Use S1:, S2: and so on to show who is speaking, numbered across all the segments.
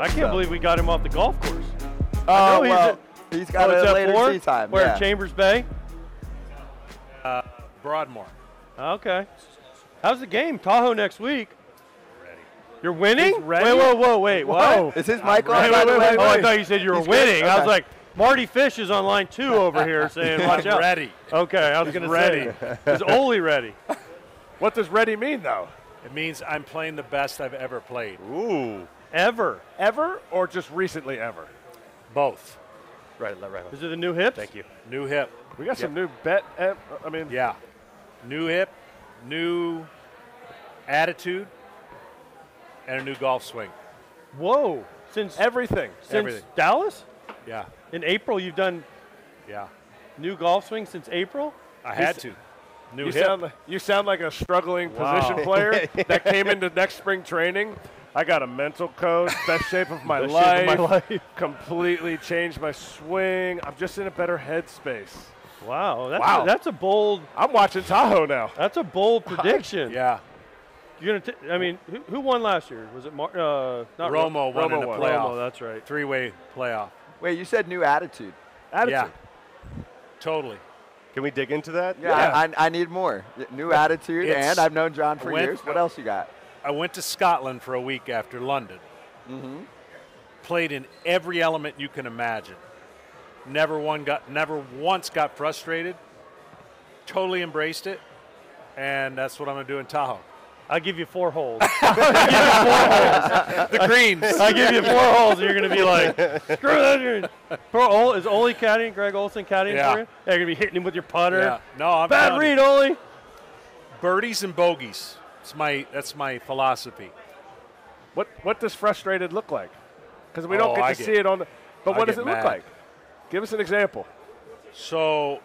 S1: I can't
S2: So-
S1: believe we got him off the golf course.
S2: Oh,
S1: know he's
S2: well,
S1: at-
S2: he's got
S1: oh, it's
S2: a
S1: at
S2: later
S1: four?
S2: tee time.
S1: Where
S2: yeah.
S1: Chambers Bay?
S3: Uh, Broadmoor.
S1: Okay. How's the game? Tahoe next week.
S3: Ready.
S1: You're winning?
S4: He's ready?
S1: Wait, whoa, whoa, wait. What?
S2: Is his mic on?
S1: Wait,
S2: by
S1: wait,
S2: the
S1: wait. Oh, I thought you said you were
S2: He's good?
S1: winning. I was like, Mardy Fish is on line two over here saying, watch out.
S3: ready.
S1: Okay, I was going to
S3: ready.
S1: say. Is Oli ready?
S4: What does ready mean, though?
S3: It means I'm playing the best I've ever played.
S4: Ooh.
S1: Ever.
S4: Ever or just recently ever?
S3: Both.
S4: Right, right.
S1: Is it the new hip?
S3: Thank you. New hip.
S4: We got some new bet. eh, I mean,
S3: Yeah. New hip, new attitude, and a new golf swing.
S1: Whoa. Since,
S4: everything.
S1: since
S3: everything.
S1: Dallas?
S3: Yeah.
S1: In April, you've done
S3: Yeah.
S1: new golf swing since April?
S3: I had to. New
S4: You
S3: hip.
S4: sound, like, you sound like a struggling
S1: Wow.
S4: position player that came into next spring training. I got a mental coach, best shape of my,
S1: Best
S4: life,
S1: shape of my life.
S4: completely changed my swing. I'm just in a better headspace.
S1: Wow. That's,
S4: Wow.
S1: A, that's a bold.
S4: I'm watching Tahoe now.
S1: That's a bold prediction.
S3: yeah.
S1: You're gonna. T- I mean, who, who won last year? Was it Mar- uh, not Ro-
S3: Romo won in
S4: Romo
S3: the
S4: won.
S3: playoff.
S1: Romo, that's right.
S3: Three-way playoff.
S2: Wait, you said new attitude.
S4: Attitude.
S3: Yeah. Totally.
S5: Can we dig into that?
S2: Yeah, I, I, I need more. New attitude,
S3: It's-
S2: and I've known John for
S3: When-
S2: years. What else you got?
S3: I went to Scotland for a week after London.
S2: Mm-hmm.
S3: Played in every element you can imagine. Never one got never once got frustrated. Totally embraced it. And that's what I'm gonna do in Tahoe.
S1: I'll give you four holes.
S3: The greens.
S1: I give you four holes, and you're gonna be like, screw that. You're- Bro, Ol- is Oli caddying? Greg Olson caddying
S3: Yeah.
S1: for you? Yeah, you're gonna be hitting him with your putter.
S3: yeah. No, I'm
S1: Bad read, Oli.
S3: Birdies and bogeys. It's my that's my philosophy.
S4: What What does frustrated look like? Because we
S3: Oh,
S4: don't get
S3: I
S4: to
S3: get-
S4: see it on the. But
S3: I
S4: what does
S3: get
S4: it look like? Give us an example.
S3: So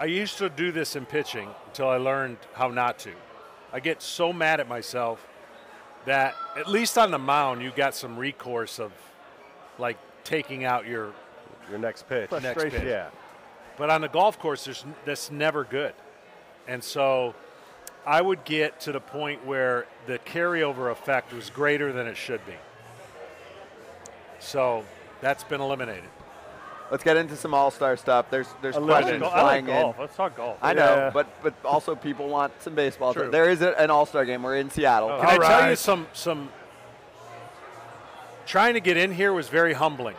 S3: I used to do this in pitching until I learned how not to. I get so mad at myself that at least on the mound you got some recourse of like taking out your
S5: Your next pitch.
S3: next pitch.
S5: Yeah.
S3: But on the golf course, there's that's never good. And so I would get to the point where the carryover effect was greater than it should be. So that's been eliminated.
S2: Let's get into some all-star stuff. There's there's
S4: A
S2: questions
S1: go- I like
S2: flying in.
S1: golf. Let's talk golf.
S2: I know,
S4: Yeah.
S2: but but also people want some baseball.
S1: True.
S2: There is a, an All-Star game. We're in Seattle.
S1: Oh,
S3: Can I
S4: All
S3: tell you some some trying to get in here was very humbling.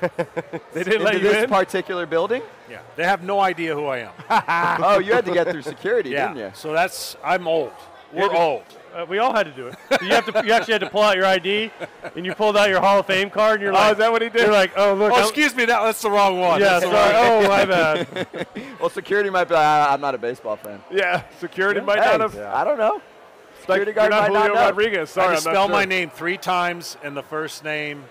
S4: They didn't let
S2: Into
S4: you
S2: this
S4: in.
S2: particular building?
S3: Yeah. They have no idea who I am.
S2: oh, you had to get through security,
S3: yeah.
S2: didn't you?
S3: So that's I'm old. We're
S1: Yeah, but-
S3: old.
S1: Uh, we all had to do it. You have to. You actually had to pull out your ID, and you pulled out your Hall of Fame card, and you're
S4: Oh,
S1: like,
S4: is that what he did?
S1: You're like, oh look.
S3: Oh,
S1: I'm-
S3: excuse me, that, that's the wrong one.
S1: Yeah, sorry.
S3: wrong-
S1: Oh, my bad.
S2: Well, security might be like, "Ah, I'm not a baseball fan.
S4: yeah, security might
S2: Hey,
S4: not have.
S2: I don't know.
S4: Like,
S2: Security
S4: you're
S2: guard
S4: not
S2: might not know.
S4: Rodriguez.
S3: I
S4: Sorry,
S3: had to
S4: I'm
S3: spell
S4: not
S3: my name three times in the first name,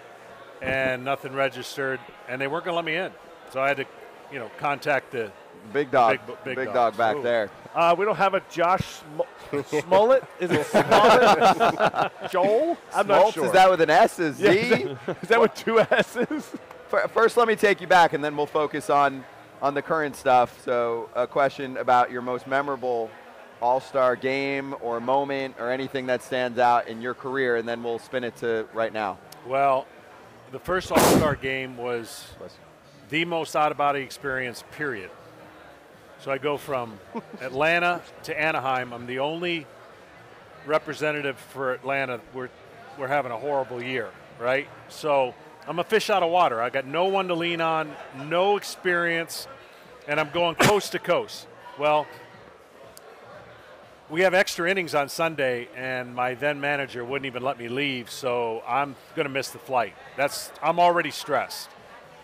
S3: and nothing registered, and they weren't going to let me in. So I had to, you know, contact the.
S2: Big dog.
S3: Big big
S2: big
S3: dog.
S2: dog back
S3: Ooh.
S2: there.
S4: Uh, we don't have a Josh Sm- Smollett. Is it Smollett? Joel? I'm not sure.
S2: is that with an S? Is
S4: Yeah,
S2: Z?
S4: is, that, is that with two S's?
S2: First, let me take you back, and then we'll focus on on the current stuff. So, a question about your most memorable All-Star game or moment or anything that stands out in your career, and then we'll spin it to right now.
S3: Well, the first All Star game was the most out of body experience, period. So I go from Atlanta to Anaheim. I'm the only representative for Atlanta. We're, we're having a horrible year, right? So I'm a fish out of water. I got no one to lean on, no experience, and I'm going coast to coast. Well, we have extra innings on Sunday, and my then manager wouldn't even let me leave, so I'm going to miss the flight. That's I'm already stressed,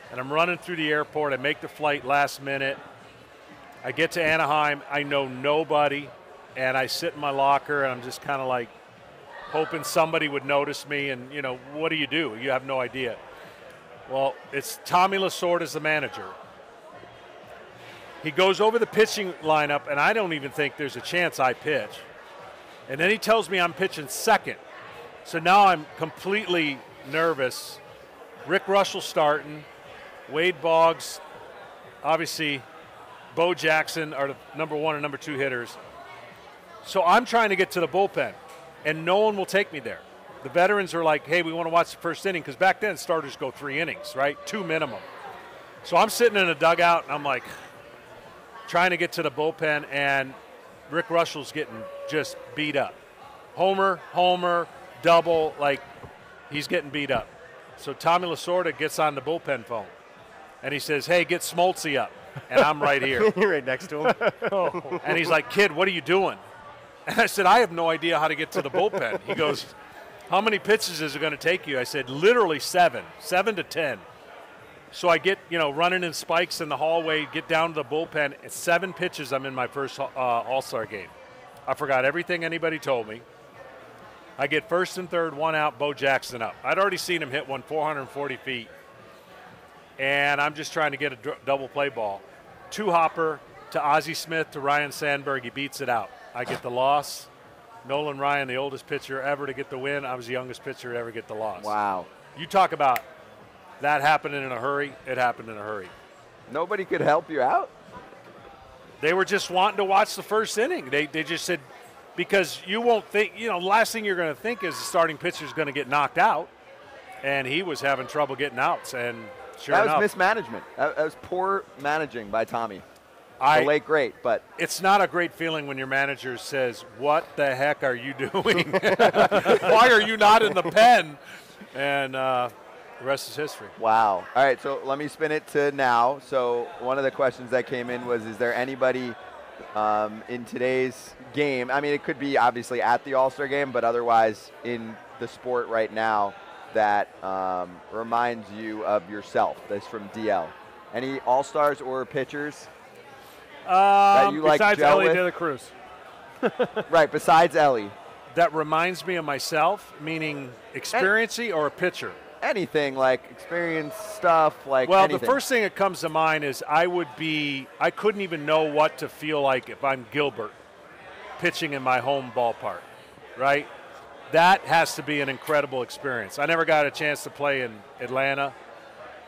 S3: and I'm running through the airport. I make the flight last minute. I get to Anaheim. I know nobody, and I sit in my locker, and I'm just kind of like hoping somebody would notice me. And you know, what do you do? You have no idea. Well, it's Tommy Lasorda as the manager. He goes over the pitching lineup, and I don't even think there's a chance I pitch. And then he tells me I'm pitching second. So now I'm completely nervous. Rick Reuschel starting, Wade Boggs, obviously, Bo Jackson are the number one and number two hitters. So I'm trying to get to the bullpen, and no one will take me there. the veterans are like, hey, we want to watch the first inning because back then starters go three innings, right? Two minimum. So I'm sitting in a dugout and I'm like trying to get to the bullpen, and Rick Reuschel's getting just beat up. Homer, homer, double, like he's getting beat up. So Tommy Lasorda gets on the bullpen phone and he says, hey, get Smoltzy up. And I'm right here.
S5: You're right next to him.
S3: And he's like, kid, what are you doing? And I said, I have no idea how to get to the bullpen. He goes, how many pitches is it going to take you? I said, literally seven, seven to 10. So I get, you know, running in spikes in the hallway, get down to the bullpen. It's seven pitches, I'm in my first uh, All Star game. I forgot everything anybody told me. I get first and third, one out, Bo Jackson up. I'd already seen him hit one 440 feet. And I'm just trying to get a d- double play ball. Two hopper to Ozzie Smith to Ryne Sandberg. He beats it out. I get the loss. Nolan Ryan, the oldest pitcher ever to get the win. I was the youngest pitcher to ever get the loss.
S2: Wow.
S3: You talk about that happened in a hurry. It happened in a hurry.
S2: Nobody could help you out.
S3: They were just wanting to watch the first inning. They, they just said, because you won't think, you know, last thing you're going to think is the starting pitcher is going to get knocked out. And he was having trouble getting outs. And sure
S2: that
S3: enough,
S2: was mismanagement. That, that was poor managing by Tommy,
S3: I,
S2: the late great. But
S3: it's not a great feeling when your manager says, What the heck are you doing? Why are you not in the pen? And uh, the rest is history.
S2: wow. All right, so let me spin it to now. So one of the questions that came in was, is there anybody um, in today's game? I mean, it could be obviously at the All Star game, but otherwise in the sport right now that um, reminds you of yourself. That's from DL. Any All Stars or pitchers that
S3: Um,
S2: you like
S4: Besides Ellie
S2: with?
S4: De La Cruz.
S2: right, besides Ellie.
S3: that reminds me of myself, meaning experiency or a pitcher?
S2: Anything like experience stuff, like
S3: Well,
S2: anything.
S3: the first thing that comes to mind is I would be, I couldn't even know what to feel like if I'm Gilbert pitching in my home ballpark, right? That has to be an incredible experience. I never got a chance to play in Atlanta.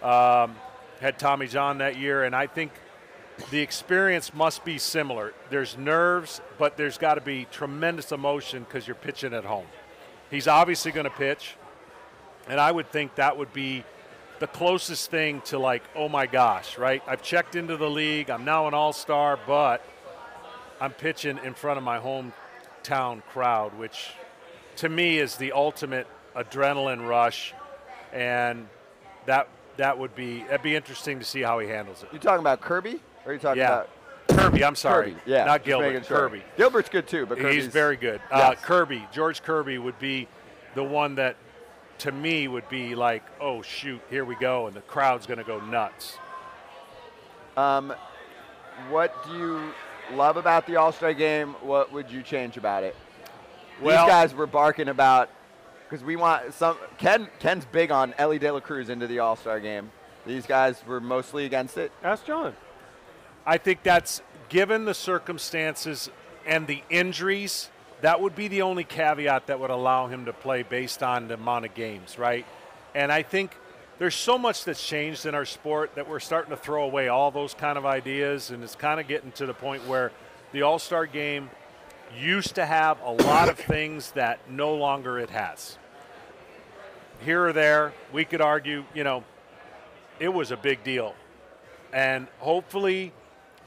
S3: Um, had Tommy John that year, and I think the experience must be similar. There's nerves, but there's got to be tremendous emotion because you're pitching at home. He's obviously going to pitch, and I would think that would be the closest thing to like, oh my gosh, right? I've checked into the league. I'm now an all star, but I'm pitching in front of my hometown crowd, which to me is the ultimate adrenaline rush. And that that would be that'd be interesting to see how he handles it.
S2: you talking about Kirby? Or are you talking
S3: Yeah.
S2: about
S3: Kirby, I'm sorry.
S2: Kirby? Yeah,
S3: Not Gilbert,
S2: sure.
S3: Kirby.
S2: Gilbert's good too, but Kirby's
S3: He's very good. Uh, Kirby, George Kirby would be the one that, to me, would be like, oh shoot, here we go, and the crowd's going to go nuts.
S2: Um, what do you love about the All Star game? What would you change about it?
S3: Well-
S2: These guys were barking about because we want some. Ken Ken's big on Ellie De La Cruz into the All Star game. These guys were mostly against it.
S4: Ask John.
S3: I think that's given the circumstances and the injuries. That would be the only caveat that would allow him to play based on the amount of games, right? And I think there's so much that's changed in our sport that we're starting to throw away all those kind of ideas, and it's kind of getting to the point where the All Star game used to have a lot of things that no longer it has. Here or there, we could argue, you know, it was a big deal. And hopefully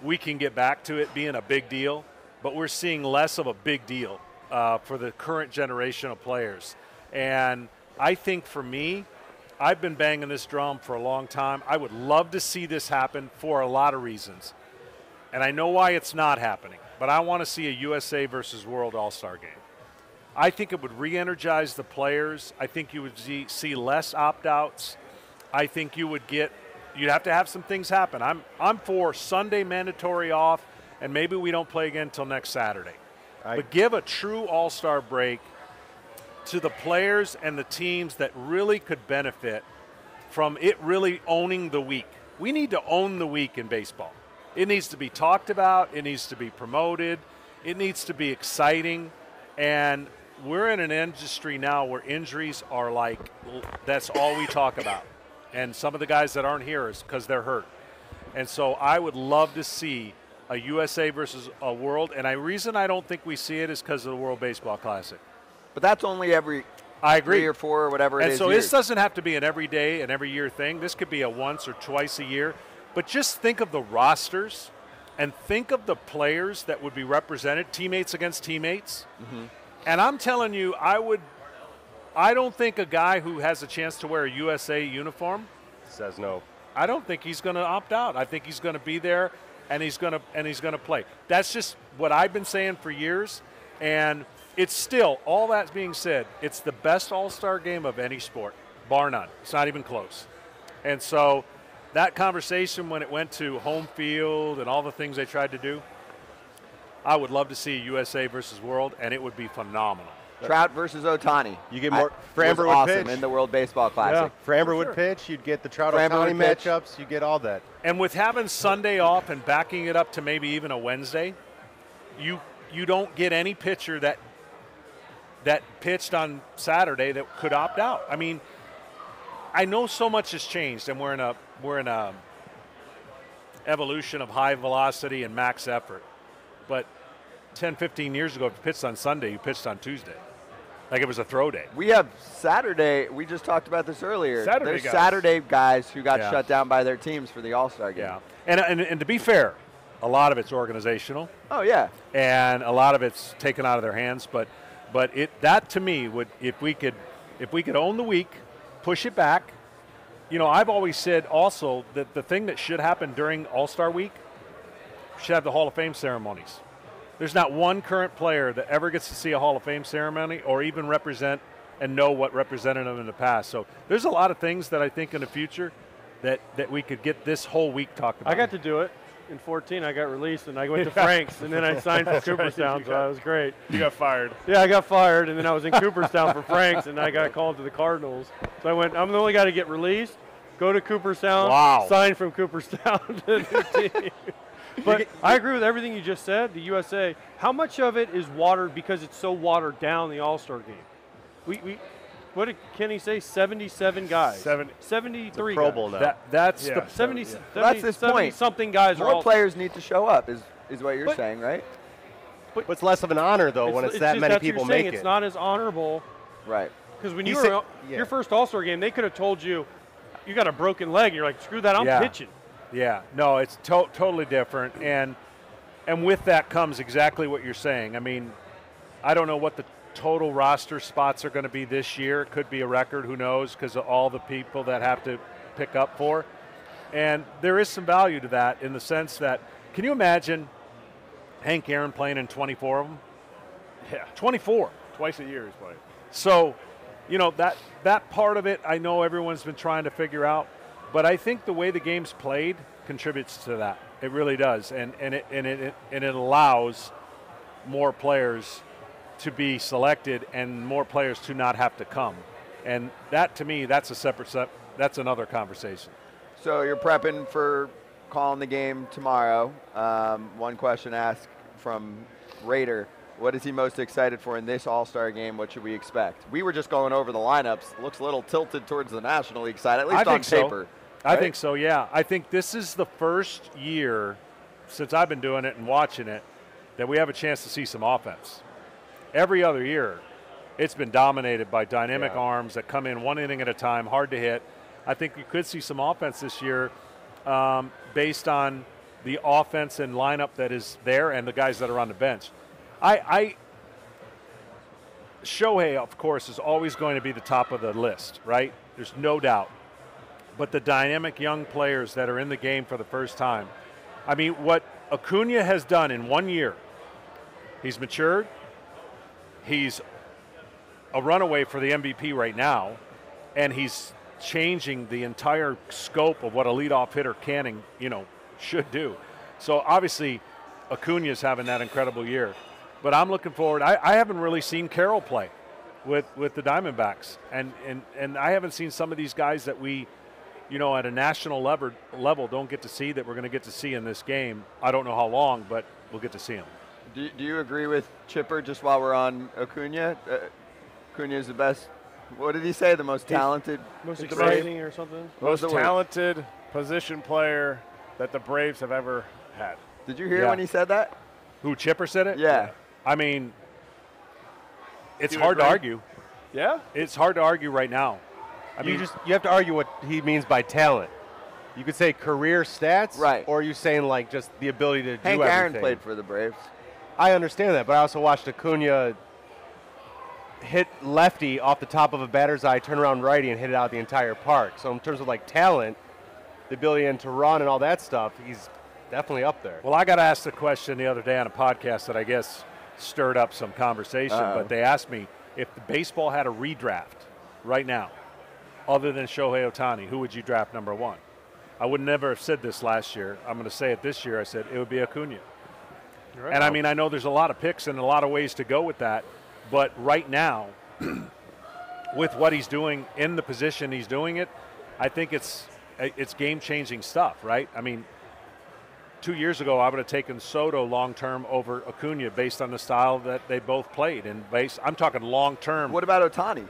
S3: we can get back to it being a big deal, but we're seeing less of a big deal uh, for the current generation of players. And I think for me, I've been banging this drum for a long time. I would love to see this happen for a lot of reasons. And I know why it's not happening, but I want to see a USA versus World All Star game. I think it would re energize the players. I think you would see, see less opt outs. I think you would get, you'd have to have some things happen. I'm, I'm for Sunday mandatory off, and maybe we don't play again until next Saturday.
S5: I-
S3: but give a true all star break to the players and the teams that really could benefit from it really owning the week. We need to own the week in baseball. It needs to be talked about, it needs to be promoted, it needs to be exciting. And we're in an industry now where injuries are like that's all we talk about. And some of the guys that aren't here is because they're hurt. And so I would love to see a USA versus a world. And the reason I don't think we see it is because of the World Baseball Classic.
S2: But that's only every
S3: I agree.
S2: three or four or whatever it
S3: and
S2: is.
S3: so
S2: years.
S3: this doesn't have to be an everyday and every year thing. This could be a once or twice a year. But just think of the rosters and think of the players that would be represented, teammates against teammates.
S2: Mm-hmm.
S3: And I'm telling you, I would. I don't think a guy who has a chance to wear a USA uniform.
S5: Says no.
S3: I don't think he's going to opt out. I think he's going to be there, and he's to and he's to play. That's just what I've been saying for years, and it's still all that being said. It's the best All Star game of any sport, bar none. It's not even close. And so, that conversation when it went to home field and all the things they tried to do, I would love to see USA versus World, and it would be phenomenal.
S2: Trout versus Ohtani.
S5: You get
S2: I-
S5: more- Framber
S2: was
S5: would
S2: awesome
S5: pitch.
S2: in the World Baseball Classic.
S5: Framber would pitch. You'd get the Trout
S2: Framber
S5: Ohtani
S2: would pitch.
S5: matchups. You get all that.
S3: And with having Sunday off and backing it up to maybe even a Wednesday, you you don't get any pitcher that that pitched on Saturday that could opt out. I mean, I know so much has changed, and we're in a we're in a evolution of high velocity and max effort. But 10, 15 years ago, if you pitched on Sunday, you pitched on Tuesday, like it was a throw day.
S2: We have Saturday. We just talked about this earlier.
S4: Saturday
S2: There's
S4: guys.
S2: Saturday guys who got
S3: Yeah.
S2: shut down by their teams for the All Star game.
S3: Yeah, and, and and to be fair, a lot of it's organizational.
S2: Oh yeah.
S3: and a lot of it's taken out of their hands. But but it that to me would if we could if we could own the week, push it back. You know, I've always said also that the thing that should happen during All Star Week should have the Hall of Fame ceremonies. There's not one current player that ever gets to see a Hall of Fame ceremony or even represent and know what represented them in the past. So there's a lot of things that I think in the future that, that we could get this whole week talked about.
S1: I got to do it in 14. I got released and I went to Frank's and then I signed for Cooperstown, so that was great.
S4: You got fired.
S1: Yeah, I got fired and then I was in Cooperstown for Frank's and I got called to the Cardinals. So I went. I'm the only guy to get released. Go to Cooperstown.
S3: Wow.
S1: Sign from Cooperstown to the team. But I agree with everything you just said. The USA. How much of it is watered because it's so watered down the All Star game? We, we what did Kenny say? 77 guys.
S4: Seven-
S1: 73
S5: Pro
S1: guys.
S5: Bowl now.
S3: that, that's
S4: Yeah.
S3: the
S1: 70,
S4: Yeah.
S1: 70
S2: That's this
S1: 70
S2: point.
S1: something guys are
S2: More
S1: all
S2: players need to show up. Is is what you're
S1: But-
S2: saying, right?
S5: But it's less of an honor though when it's, that
S1: just-
S5: many
S1: that's what
S5: people
S1: you're saying.
S5: make
S1: It's not as honorable
S2: Right.
S1: because when
S5: He
S1: you
S5: said-
S1: were
S5: yeah.
S1: your first All Star game, they could have told you you got a broken leg. You're like, screw that, I'm
S3: Yeah.
S1: pitching.
S3: Yeah, no, it's to- totally different, and and with that comes exactly what you're saying. I mean, I don't know what the total roster spots are going to be this year. It could be a record, who knows, because of all the people that have to pick up for. And there is some value to that in the sense that, can you imagine Hank Aaron playing in 24 of them?
S4: Yeah.
S3: 24.
S4: Twice a year he's playing.
S3: So, you know that that part of it, I know everyone's been trying to figure out, but I think the way the game's played contributes to that. It really does, and and it and it and it allows more players to be selected and more players to not have to come, and that to me, that's a separate sep- That's another conversation.
S2: So you're prepping for calling the game tomorrow. Um, one question asked from Raider. What is he most excited for in this All Star game? What should we expect? We were just going over the lineups. Looks a little tilted towards the National League side, at least
S3: I
S2: on
S3: think so. I
S2: right?
S3: think so, yeah. I think this is the first year since I've been doing it and watching it that we have a chance to see some offense. Every other year, it's been dominated by dynamic
S5: Yeah.
S3: arms that come in one inning at a time, hard to hit. I think you could see some offense this year um, based on the offense and lineup that is there and the guys that are on the bench. I, I Shohei, of course, is always going to be the top of the list, right? There's no doubt. But the dynamic young players that are in the game for the first time. I mean, what Acuña has done in one year, he's matured. He's a runaway for the MVP right now, and he's changing the entire scope of what a leadoff hitter canning, you know should do. So obviously, Acuña's having that incredible year. But I'm looking forward. I, I haven't really seen Carroll play with, with the Diamondbacks, and, and and I haven't seen some of these guys that we, you know, at a national level level don't get to see that we're going to get to see in this game. I don't know how long, but we'll get to see him.
S2: Do, do you agree with Chipper? Just while we're on Acuña, uh, Acuña is the best. What did he say? The most talented,
S1: Most
S2: at the Braves?
S1: exciting or something.
S4: Most
S2: the word?
S4: talented position player that the Braves have ever had.
S2: Did you hear
S3: Yeah.
S2: when he said that?
S3: Who Chipper said it?
S2: Yeah.
S3: I mean, it's
S4: You
S3: hard to argue.
S4: Yeah.
S3: It's hard to argue right now. I
S5: you
S3: mean,
S5: just you have to argue what he means by talent. You could say career stats,
S2: Right.
S5: Or are you saying like just the ability to
S2: Hank
S5: do everything?
S2: Aaron played for the Braves.
S5: I understand that, but I also watched Acuña hit lefty off the top of a batter's eye, turn around righty, and hit it out the entire park. So in terms of like talent, the ability and to run and all that stuff, he's definitely up there.
S3: Well, I got asked a question the other day on a podcast that I guess stirred up some conversation.
S2: Uh-oh.
S3: But they asked me if the baseball had a redraft right now, other than Shohei Ohtani, who would you draft number one? I would never have said this last year. I'm going to say it this year. I said it would be Acuña. And I mean, I know there's a lot of picks and a lot of ways to go with that, but right now, with what he's doing in the position he's doing it, I think it's it's game-changing stuff, right? I mean, two years ago, I would have taken Soto long term over Acuña based on the style that they both played. And base, I'm talking long term.
S2: What about Ohtani?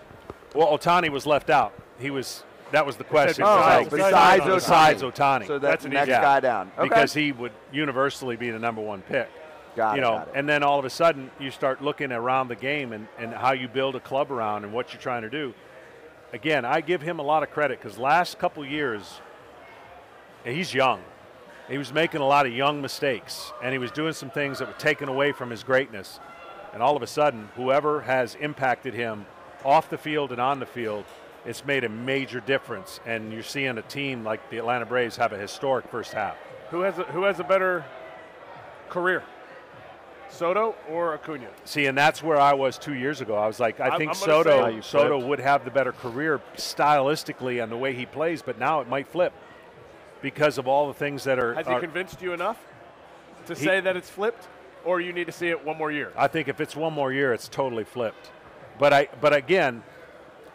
S3: Well, Ohtani was left out. He was. That was the question.
S2: Oh,
S3: besides,
S2: besides Ohtani.
S3: besides Ohtani.
S2: So
S4: That's
S2: that's the next
S3: easy-
S2: guy down. Okay.
S3: because he would universally be the number one pick.
S2: Got
S3: you
S2: it,
S3: know, and then all of a sudden you start looking around the game and, and how you build a club around and what you're trying to do. Again, I give him a lot of credit because last couple years, he's young. He was making a lot of young mistakes, and he was doing some things that were taken away from his greatness. And all of a sudden, whoever has impacted him off the field and on the field, it's made a major difference. And you're seeing a team like the Atlanta Braves have a historic first half.
S4: Who has a, who has a better career, Soto or Acuña?
S3: See, and that's where I was two years ago. I was like, I
S4: I'm-
S3: think
S4: I'm
S3: Soto Soto would have the better career stylistically and the way he plays, but now it might flip because of all the things that are.
S4: Has he convinced you enough to
S3: He-
S4: say that it's flipped, or you need to see it one more year?
S3: I think if it's one more year, it's totally flipped. But I, but again,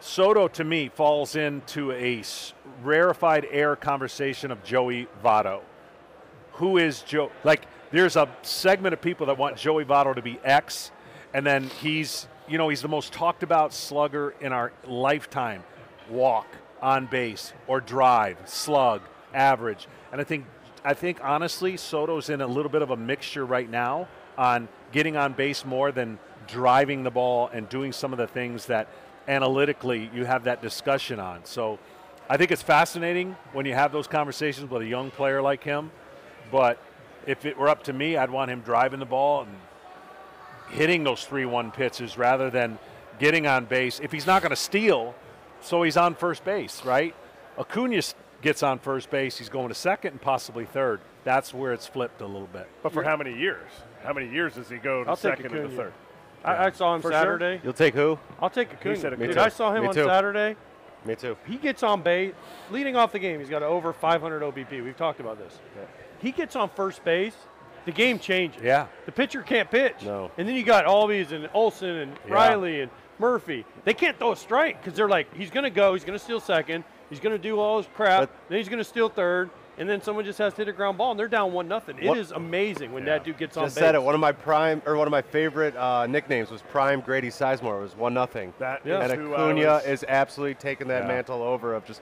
S3: Soto to me falls into a rarefied air conversation of Joey Votto. Who is Joe? Like, there's a segment of people that want Joey Votto to be X, and then he's, you know, he's the most talked about slugger in our lifetime. Walk, on base, or drive, slug, average. And I think, I think honestly, Soto's in a little bit of a mixture right now on getting on base more than driving the ball and doing some of the things that analytically you have that discussion on. So I think it's fascinating when you have those conversations with a young player like him. But if it were up to me, I'd want him driving the ball and hitting those 3 1 pitches rather than getting on base. If he's not going to steal, so he's on first base, right? Acuña gets on first base, he's going to second and possibly third. That's where it's flipped a little bit.
S4: But for how many years? How many years does he go to
S1: I'll
S4: second and
S1: Acuña.
S4: to third?
S1: I, I saw him
S4: For sure.
S1: Saturday.
S5: You'll take who?
S1: I'll take Acuña.
S4: said
S1: Dude,
S4: Acuña.
S1: I saw him
S5: Me
S1: on
S5: too.
S1: Saturday.
S5: Me too.
S1: He gets on base, leading off the game. He's got over 500 OBP. We've talked about this. He gets on first base. The game changes.
S3: Yeah.
S1: The pitcher can't pitch.
S5: No.
S1: And then you got Albies and Olson and
S3: Yeah.
S1: Riley and Murphy. They can't throw a strike because they're like, he's going to go, he's going to steal second, he's going to do all his crap,
S5: But-
S1: then he's going to steal third, and then someone just has to hit a ground ball, and they're down one nothing. It
S5: What-
S1: is amazing when that dude gets on
S5: Just
S1: base.
S5: said it. One of my prime or one of my favorite uh, nicknames was Prime Grady Sizemore. It was one nothing.
S4: That
S1: Yeah.
S4: is
S5: and
S4: who
S5: Acuña
S4: was-
S5: is absolutely taking that
S3: Yeah.
S5: mantle over of just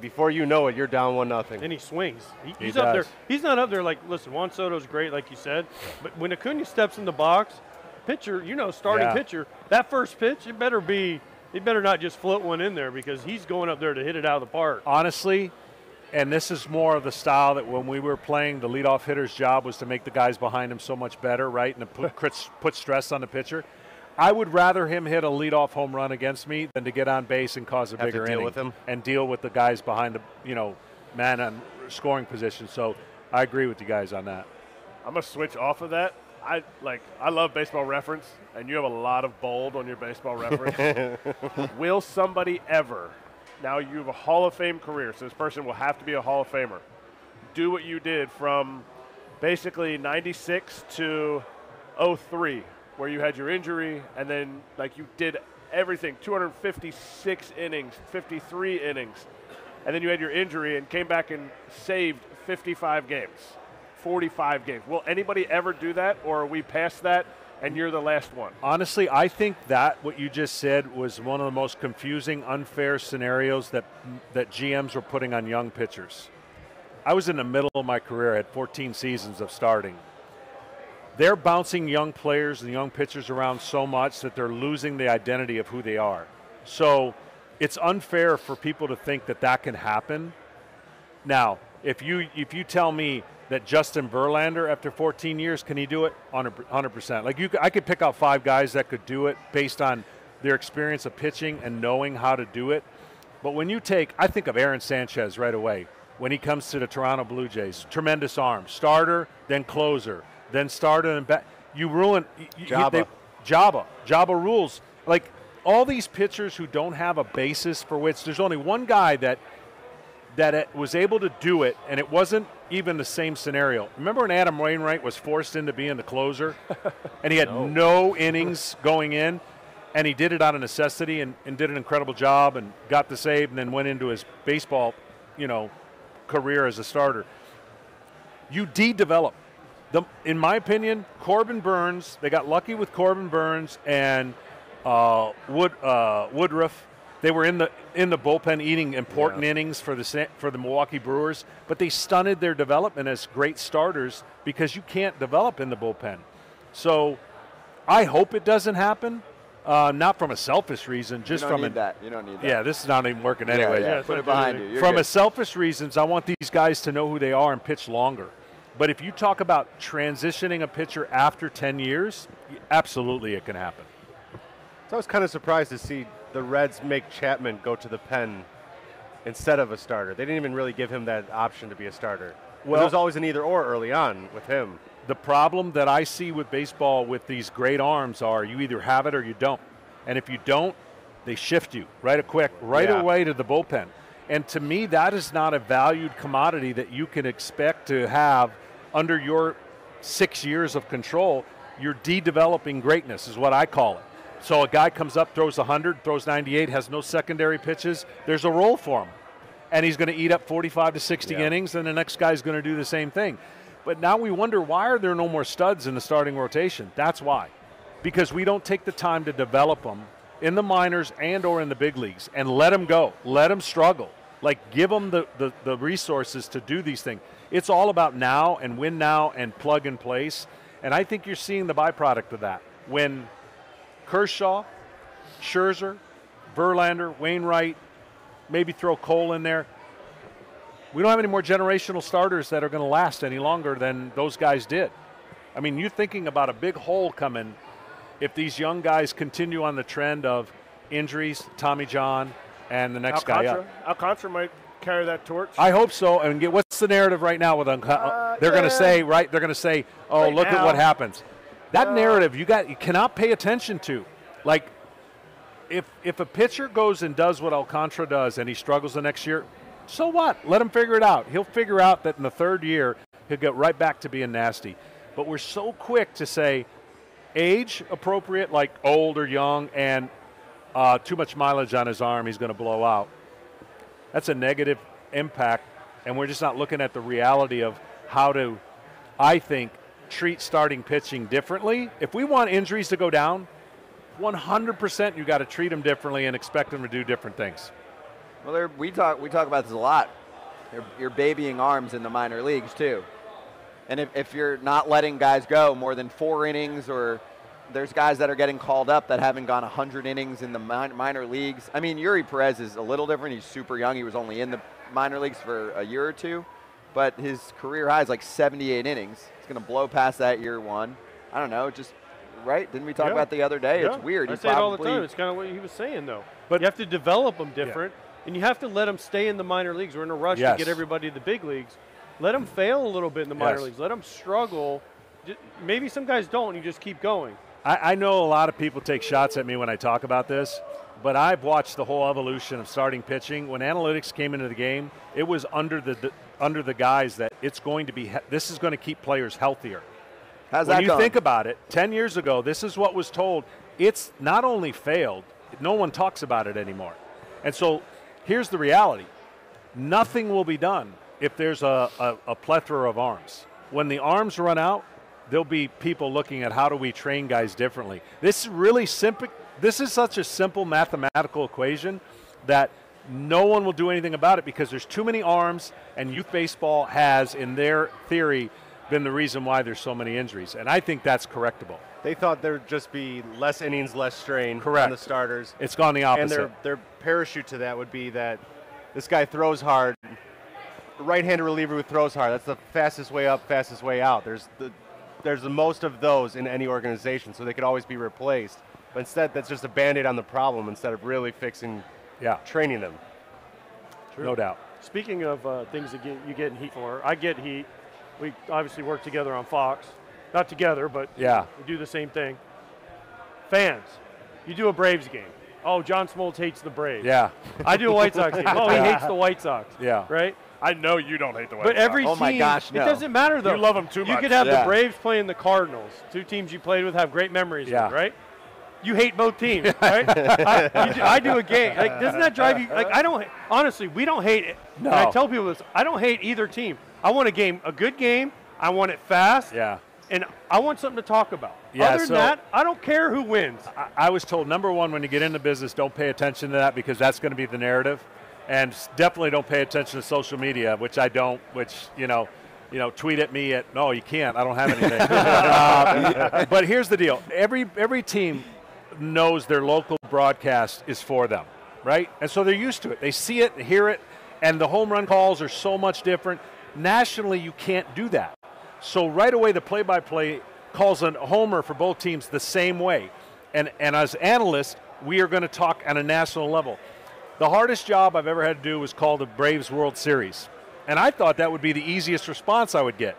S5: before you know it, you're down one nothing.
S1: And he swings. He,
S3: He
S1: he's up there. He's not up there like, listen, Juan Soto's great, like you said, but when Acuña steps in the box, pitcher, you know, starting
S3: Yeah.
S1: pitcher, that first pitch, it better be, it better not just float one in there because he's going up there to hit it out of the park.
S3: honestly, and this is more of the style that when we were playing, the leadoff hitter's job was to make the guys behind him so much better, right, and to put, put stress on the pitcher. I would rather him hit a leadoff home run against me than to get on base and cause a
S5: Have to
S3: bigger
S5: deal
S3: inning
S5: with him.
S3: and deal with the guys behind the you know man on scoring position. So I agree with you guys on that.
S4: I'm gonna switch off of that. I like I love baseball reference, and you have a lot of bold on your baseball reference. will somebody ever? Now you have a Hall of Fame career, so this person will have to be a Hall of Famer. Do what you did from basically '96 to 03, where you had your injury, and then like you did everything 256 innings, 53 innings, and then you had your injury and came back and saved 55 games. 45 games. Will anybody ever do that, or are we past that and you're the last one?
S3: Honestly, I think that what you just said was one of the most confusing, unfair scenarios that that GMs were putting on young pitchers. I was in the middle of my career, I had 14 seasons of starting. They're bouncing young players and young pitchers around so much that they're losing the identity of who they are. So it's unfair for people to think that that can happen. Now, if you if you tell me that Justin Verlander, after 14 years, can he do it? 100%. Like you, I could pick out five guys that could do it based on their experience of pitching and knowing how to do it. But when you take, I think of Aaron Sanchez right away when he comes to the Toronto Blue Jays. Tremendous arm, starter, then closer, then starter and back. You ruin you,
S5: Joba.
S3: They, Joba. Joba rules. Like all these pitchers who don't have a basis for which there's only one guy that that was able to do it, and it wasn't even the same scenario. Remember when Adam Wainwright was forced into being the closer, and he had no. no innings going in, and he did it out of necessity and, and did an incredible job and got the save, and then went into his baseball, you know, career as a starter. You de-develop. The, in my opinion, Corbin Burnes, They got lucky with Corbin Burnes and uh, Wood uh, Woodruff they were in the in the bullpen eating important yeah. innings for the for the Milwaukee Brewers, but they stunted their development as great starters because you can't develop in the bullpen. So, I hope it doesn't happen. Uh, not from a selfish reason, just from
S2: a,
S3: that.
S2: You don't need that.
S3: Yeah, this is not even working anyway.
S2: Yeah, yeah. Put it behind you. You're
S3: from
S2: good.
S3: a selfish reasons, I want these guys to know who they are and pitch longer. But if you talk about transitioning a pitcher after 10 years, absolutely it can happen.
S5: So I was kind of surprised to see the Reds make Chapman go to the pen instead of a starter. They didn't even really give him that option to be a starter. Well, there was always an either or early on with him.
S3: The problem that I see with baseball with these great arms are you either have it or you don't. And if you don't, they shift you right a quick, right yeah. away to the bullpen. And to me, that is not a valued commodity that you can expect to have under your six years of control. You're de-developing greatness, is what I call it. So a guy comes up, throws 100, throws 98, has no secondary pitches. There's a role for him. And he's going to eat up 45 to 60 yeah. innings, and the next guy's going to do the same thing. But now we wonder why are there no more studs in the starting rotation? That's why. Because we don't take the time to develop them in the minors and or in the big leagues and let them go. Let them struggle. Like give them the, the, the resources to do these things. It's all about now and win now and plug and place. And I think you're seeing the byproduct of that. When Kershaw, Scherzer, Verlander, Wainwright, maybe throw Cole in there. We don't have any more generational starters that are going to last any longer than those guys did. I mean, you're thinking about a big hole coming if these young guys continue on the trend of injuries, Tommy John, and the next
S4: Alcantara,
S3: guy up.
S4: Alcantara might carry that torch.
S3: I hope so. And get what's the narrative right now with Alcantara? Uh, they're yeah. going to say right. They're going to say, "Oh, right look now. at what happens." That narrative you got you cannot pay attention to. Like if if a pitcher goes and does what Alcantara does and he struggles the next year, so what? Let him figure it out. He'll figure out that in the third year he'll get right back to being nasty. But we're so quick to say age appropriate, like old or young, and uh, too much mileage on his arm, he's going to blow out. That's a negative impact, and we're just not looking at the reality of how to, I think, treat starting pitching differently. If we want injuries to go down, 100% you got to treat them differently and expect them to do different things.
S2: Well, we talk we talk about this a lot. You're, you're, babying arms in the minor leagues too, and if, if you're not letting guys go more than four innings, or there's guys that are getting called up that haven't gone 100 innings in the min- minor leagues. I mean, Eury Perez is a little different. He's super young. He was only in the minor leagues for a year or two, but his career high is like 78 innings It's going to blow past that year one. I don't know, just right? Didn't we talk yeah. about the other day?
S1: Yeah.
S2: It's weird.
S1: I say it all the time. It's kind of what he was saying, though. But you have to develop them different, yeah. and you have to let them stay in the minor leagues. We're in a rush yes. to get everybody to the big leagues. Let them fail a little bit in the minor yes. leagues. Let them struggle. Maybe some guys don't. You just keep going.
S3: I, I know a lot of people take shots at me when I talk about this, but I've watched the whole evolution of starting pitching. When analytics came into the game, it was under the, the under the guise that it's going to be this is going to keep players healthier.
S2: How's
S3: when
S2: that
S3: you
S2: going?
S3: think about it, 10 years ago, this is what was told. It's not only failed, no one talks about it anymore. And so here's the reality nothing will be done if there's a, a, a plethora of arms. When the arms run out, there'll be people looking at how do we train guys differently. This is really simple. This is such a simple mathematical equation that no one will do anything about it because there's too many arms, and youth baseball has, in their theory, been the reason why there's so many injuries. And I think that's correctable.
S5: They thought there'd just be less innings, less strain on
S3: Correct.
S5: the starters.
S3: It's gone the opposite.
S5: and their their parachute to that would be that this guy throws hard. Right-handed reliever who throws hard. That's the fastest way up, fastest way out. There's the there's the most of those in any organization, so they could always be replaced. But instead, that's just a band-aid on the problem instead of really fixing
S3: yeah,
S5: training them.
S3: no doubt.
S1: Speaking of uh, things that get, you get in heat for, I get heat. We obviously work together on Fox. Not together, but
S3: Yeah.
S1: we do the same thing. Fans, you do a Braves game. Oh, John Smoltz hates the Braves.
S3: Yeah,
S1: I do a White Sox game. Oh, he hates the White Sox.
S3: Yeah.
S1: Right?
S4: I know you don't hate the White
S1: But
S4: Sox.
S1: every
S2: Oh
S1: team,
S2: my gosh,
S1: it doesn't matter though.
S4: You love them too much.
S1: You could have
S2: Yeah.
S1: the Braves playing the Cardinals, two teams you played with, have great memories
S3: Yeah.
S1: with, right? You hate both teams, right? I, you do, I do a game. Like, doesn't that drive you? Like, I don't. Honestly, we don't hate it. And I tell people this. I don't hate either team. I want a game, a good game. I want it fast.
S3: yeah.
S1: And I want something to talk about.
S3: Yeah,
S1: Other than
S3: so-
S1: that, I don't care who wins.
S3: I, I was told number one when you get into business, don't pay attention to that because that's going to be the narrative, and definitely don't pay attention to social media, which I don't. Which you know, you know, tweet at me at no, you can't. I don't have anything. Um, but here's the deal: every every team knows their local broadcast is for them, right? And so they're used to it. They see it, hear it, and the home run calls are so much different. Nationally, you can't do that. So right away, the play-by-play calls a homer for both teams the same way. And, and as analysts, we are going to talk on a national level. The hardest job I've ever had to do was call the Braves World Series. And I thought that would be the easiest response I would get.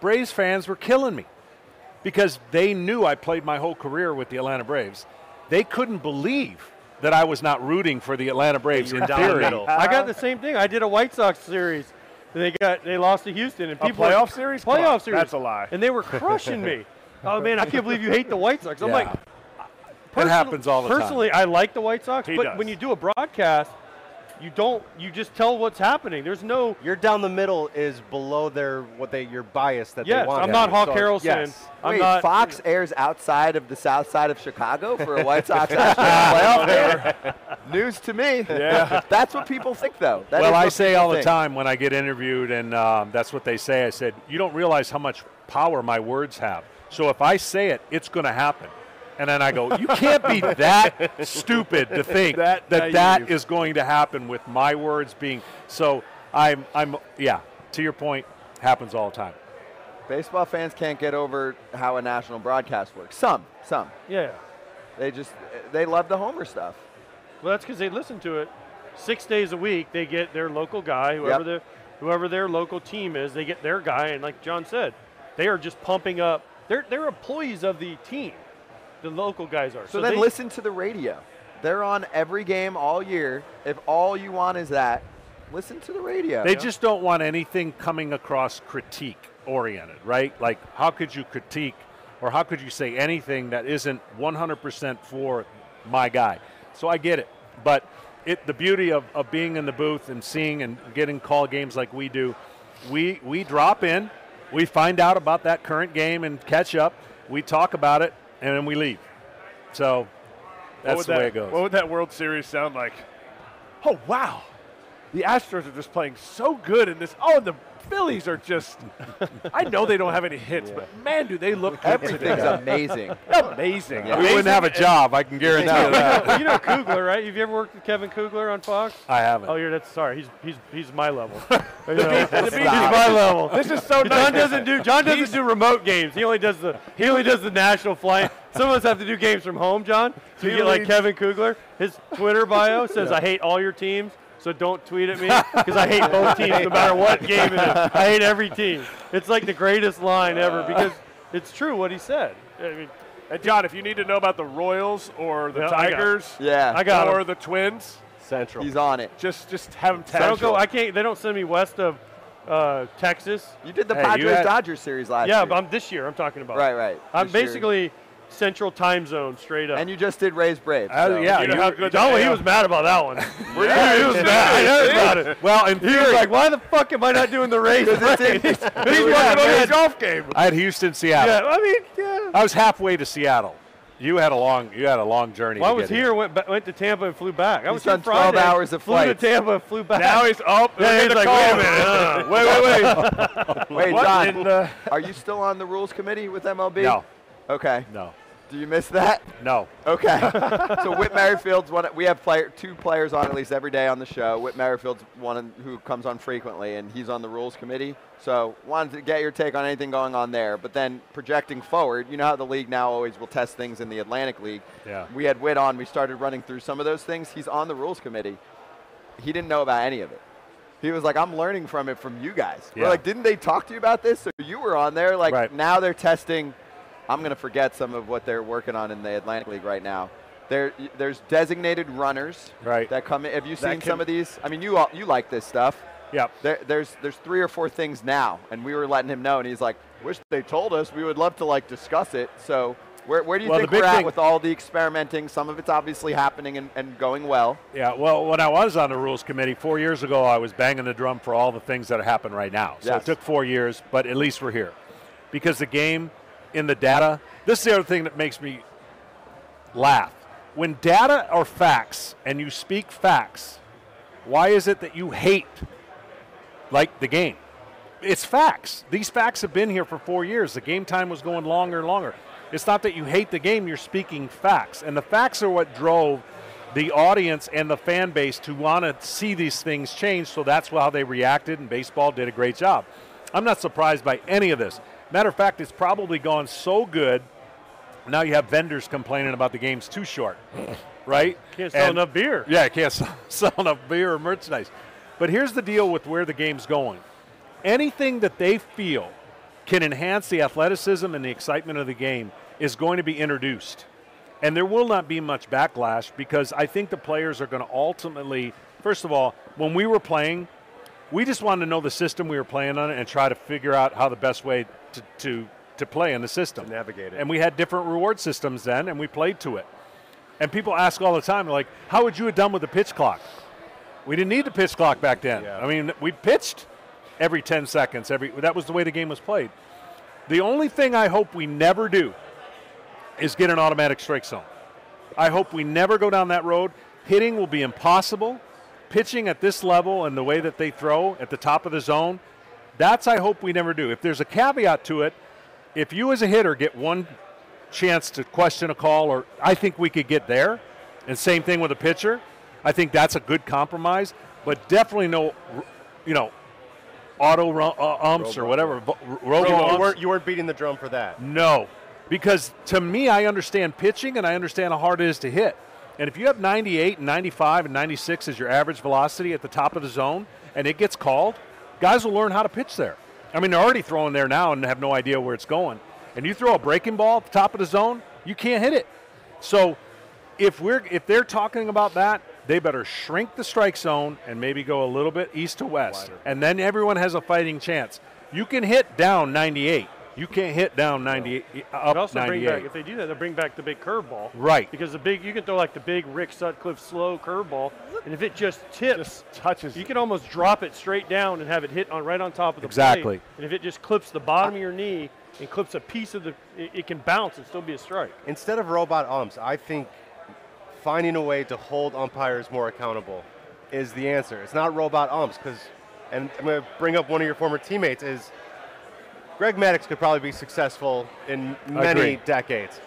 S3: Braves fans were killing me because they knew I played my whole career with the Atlanta Braves. They couldn't believe that I was not rooting for the Atlanta Braves in
S5: the
S3: theory.
S5: middle.
S1: I got the same thing. I did a White Sox series. They got they lost to Houston and people
S4: A
S1: people
S4: playoff series?
S1: Playoff series.
S4: that's a lie.
S1: And they were crushing me. Oh man, I can't believe you hate the White Sox. I'm
S3: Yeah.
S1: like,
S3: It happens all the time.
S1: Personally, I like the White Sox,
S4: He
S1: but
S4: does.
S1: when you do a broadcast, you don't. You just tell what's happening. There's no.
S5: Your down the middle is below their what they your bias that
S1: Yes,
S5: they want.
S1: I'm not Hawk
S5: So,
S1: Harrelson.
S5: Yes.
S1: I'm
S2: Wait,
S1: not.
S2: Fox airs outside of the south side of Chicago for a White Sox National playoff game? News to me.
S4: Yeah.
S2: That's what people think, though. That
S3: well, I say
S2: people
S3: all the time when I get interviewed, and um, that's what they say. I said, "You don't realize how much power my words have. So if I say it, it's going to happen." And then I go, "You can't be that stupid to think
S4: That
S3: that that
S4: naive.
S3: is going to happen with my words being." So I'm, I'm, yeah. To your point, happens all the time.
S2: Baseball fans can't get over how a national broadcast works. Some, some.
S1: yeah.
S2: They just they love the homer stuff.
S1: Well, that's because they listen to it six days a week. They get their local guy, whoever
S2: Yep.
S1: their whoever their local team is. They get their guy, and like John said, they are just pumping up. They're they're employees of the team. The local guys are.
S2: So, then
S1: they,
S2: listen to the radio. They're on every game all year. If all you want is that, listen to the radio.
S3: They just don't want anything coming across critique oriented, right? Like, how could you critique or how could you say anything that isn't 100% for my guy? So I get it. But it, the beauty of, of being in the booth and seeing and getting call games like we do, we, we drop in, we find out about that current game and catch up, we talk about it, and then we leave. So that's the
S4: that,
S3: way it goes.
S4: What would that World Series sound like? Oh wow, the Astros are just playing so good in this. Oh, and the Phillies are just. I know they don't have any hits, but man, do they look good
S2: Everything's
S4: today.
S2: amazing.
S4: amazing.
S2: Yeah.
S3: we wouldn't have a job, I can guarantee you that.
S1: You know Kugler, right? Have you ever worked with Kevin Kugler on Fox?
S3: I haven't.
S1: Oh, you're that's sorry. He's he's he's my level. You know, he's my level.
S4: This is so nice.
S1: John doesn't do John doesn't do remote games. He only does the he only does the national flight. Some of us have to do games from home, John. So you get like Kevin Kugler. His Twitter bio says, "I hate all your teams." So don't tweet at me because I hate both teams no matter what game it is. I hate every team. It's like the greatest line ever because it's true what he said. I mean,
S4: And John, if you need to know about the Royals or the
S1: Yeah, I got.
S4: Tigers,
S2: Yeah.
S1: I got
S4: or
S1: him.
S4: the Twins,
S5: Central.
S2: He's on it.
S4: just just have them
S1: I
S4: tag.
S1: don't go. I can't. They don't send me west of uh, Texas.
S2: You did the
S3: Hey,
S2: Padres
S3: had-
S2: Dodgers series last year.
S1: Yeah,
S2: year.
S1: but I'm this year. I'm talking about.
S2: right, right.
S1: I'm
S2: This year.
S1: Basically Central Time Zone, straight up.
S2: And you just did Rays Braves.
S3: Uh,
S2: so-
S3: yeah,
S4: You know
S3: you-
S4: how good
S1: John,
S4: the
S1: he was mad about that one.
S2: Were you?
S1: he was mad. I heard about it.
S3: Well, in
S1: He was like, "Why the fuck am I not doing the Rays?"
S2: Because it's in-
S1: He's working
S4: working
S1: on
S4: on
S1: his
S4: his golf game.
S3: I had Houston, Seattle.
S1: Yeah, I mean, yeah.
S3: I was halfway to Seattle. You had a long, you had a long journey.
S1: Well, I was
S3: get
S1: here, went went to Tampa, and flew back. I was
S2: done
S1: here
S2: 12
S1: Friday,
S2: hours of
S1: flight.
S2: flew
S1: to Tampa, flew back.
S4: Now he's up.
S1: yeah, he's like, wait a minute. uh,
S4: wait, wait, wait.
S2: Wait, John,
S4: in the-
S2: are you still on the rules committee with MLB?
S3: No,
S2: Okay.
S3: no.
S2: Do you miss that?
S3: No.
S2: Okay. so Whit Merrifield's one. We have player, two players on at least every day on the show. Whit Merrifield's one who comes on frequently, and he's on the rules committee. So wanted to get your take on anything going on there. But then projecting forward, you know how the league now always will test things in the Atlantic League.
S3: Yeah.
S2: We had Whit on. We started running through some of those things. He's on the rules committee. He didn't know about any of it. He was like, I'm learning from it from you guys. We're
S3: Yeah.
S2: like, didn't they talk to you about this? So you were on there. Like
S3: Right.
S2: now they're testing. I'm going to forget some of what they're working on in the Atlantic League right now. There, there's designated runners
S3: Right.
S2: that come in. Have you seen
S4: can-
S2: some of these? I mean, you all, you like this stuff.
S3: Yep.
S2: There, there's there's three or four things now, and we were letting him know, and he's like, "Wish they told us. We would love to like discuss it." So, where, where do you
S3: Well,
S2: think we're at with all the experimenting? Some of it's obviously happening and, and going well.
S3: Yeah, well, when I was on the rules committee four years ago, I was banging the drum for all the things that happen right now. So
S2: Yes.
S3: it took four years, but at least we're here. Because the game in the data, this is the other thing that makes me laugh. When data are facts and you speak facts, why is it that you hate like the game? It's facts. These facts have been here for four years. The game time was going longer and longer. It's not that you hate the game, you're speaking facts. And the facts are what drove the audience and the fan base to want to see these things change. So that's how they reacted, and baseball did a great job. I'm not surprised by any of this. Matter of fact, it's probably gone so good. Now you have vendors complaining about the game's too short, right?
S1: Can't sell
S3: And-
S1: enough beer.
S3: yeah, can't sell, sell enough beer or merchandise. But here's the deal with where the game's going. Anything that they feel can enhance the athleticism and the excitement of the game is going to be introduced. And there will not be much backlash because I think the players are going to ultimately, first of all, when we were playing, we just wanted to know the system we were playing on and try to figure out how the best way to, to, to play in the system.
S5: To navigate it.
S3: And we had different reward systems then, and we played to it. And people ask all the time, like, how would you have done with the pitch clock? We didn't need the pitch clock back then.
S5: Yeah.
S3: I mean, we pitched every 10 seconds. Every that was the way the game was played. The only thing I hope we never do is get an automatic strike zone. I hope we never go down that road. Hitting will be impossible. Pitching at this level and the way that they throw at the top of the zone, that's I hope we never do. If there's a caveat to it, if you as a hitter get one chance to question a call, or I think we could get there, and same thing with a pitcher, I think that's a good compromise. But definitely no, you know, auto ru- uh, umps or whatever, vo- robo
S5: you weren't, you weren't beating the drum for that.
S3: No, because to me, I understand pitching and I understand how hard it is to hit. And if you have 98 and 95 and 96 as your average velocity at the top of the zone and it gets called, guys will learn how to pitch there. I mean, they're already throwing there now and have no idea where it's going. And you throw a breaking ball at the top of the zone, you can't hit it. So if we're if they're talking about that, they better shrink the strike zone and maybe go a little bit east to west, and then everyone has a fighting chance. You can hit down 98. You can't hit down 98 up
S1: But also bring
S3: 98.
S1: back if they do that, they'll bring back the big curveball.
S3: Right.
S1: Because the big you can throw like the big Rick Sutcliffe slow curveball, and if it just tips,
S4: Just touches.
S1: you can almost drop it straight down and have it hit on right on top of the
S3: Exactly.
S1: plate. And if it just clips the bottom of your knee and clips a piece of the, it, it can bounce and still be a strike.
S5: Instead of robot umps, I think finding a way to hold umpires more accountable is the answer. It's not robot umps because, and I'm going to bring up one of your former teammates is Greg Maddux could probably be successful in many decades.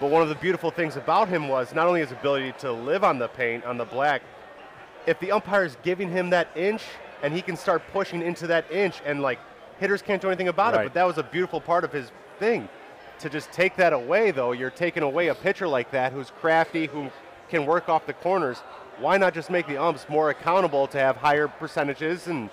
S5: But one of the beautiful things about him was not only his ability to live on the paint, on the black, if the umpire is giving him that inch and he can start pushing into that inch and like hitters can't do anything about
S3: Right.
S5: it, but that was a beautiful part of his thing. To just take that away though, you're taking away a pitcher like that who's crafty, who can work off the corners. Why not just make the umps more accountable to have higher percentages and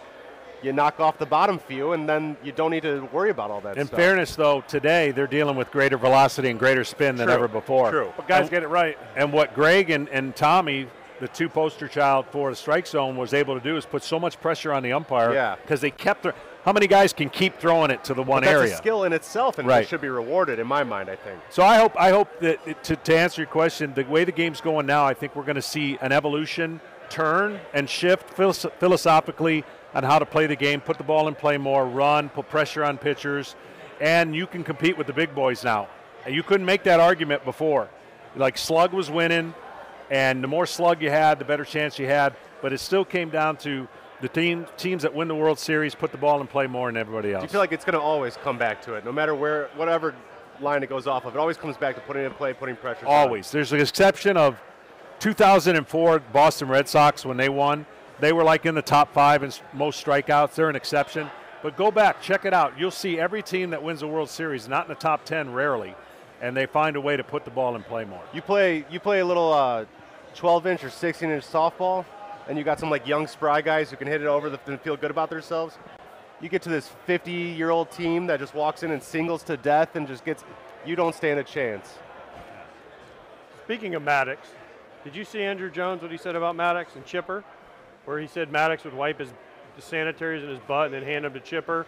S5: you knock off the bottom few and then you don't need to worry about all that
S3: In
S5: stuff.
S3: fairness, though, today they're dealing with greater velocity and greater spin than
S5: True,
S3: ever before.
S5: true.
S4: but guys
S3: And-
S4: get it right.
S3: And what Greg and, and Tommy, the two poster child for the strike zone, was able to do is put so much pressure on the umpire
S5: Yeah.
S3: because they kept their. How many guys can keep throwing it to the one
S5: But that's
S3: area?
S5: a skill in itself and
S3: Right.
S5: it should be rewarded in my mind, I think.
S3: So I hope I hope that it- to, to answer your question, the way the game's going now, I think we're going to see an evolution, turn and shift philos- philosophically on how to play the game, put the ball in play more, run, put pressure on pitchers, and you can compete with the big boys now. And you couldn't make that argument before. Like slug was winning, and the more slug you had, the better chance you had. But it still came down to the team teams that win the World Series put the ball in play more than everybody else.
S5: Do you feel like it's going to always come back to it, no matter where, whatever line it goes off of. It always comes back to putting in play, putting pressure. on.
S3: Always. There's an exception of 2004 Boston Red Sox when they won. They were like in the top five in most strikeouts. They're an exception. But go back, check it out. You'll see every team that wins the World Series not in the top 10 rarely, and they find a way to put the ball in play more.
S5: You play you play a little uh, 12 inch or 16 inch softball, and you got some like young spry guys who can hit it over the, and feel good about themselves. You get to this 50 year old team that just walks in and singles to death and just gets. You don't stand a chance.
S1: Speaking of Maddux, did you see Andruw Jones what he said about Maddux and Chipper, where he said Maddux would wipe his the sanitaries in his butt and then hand them to Chipper?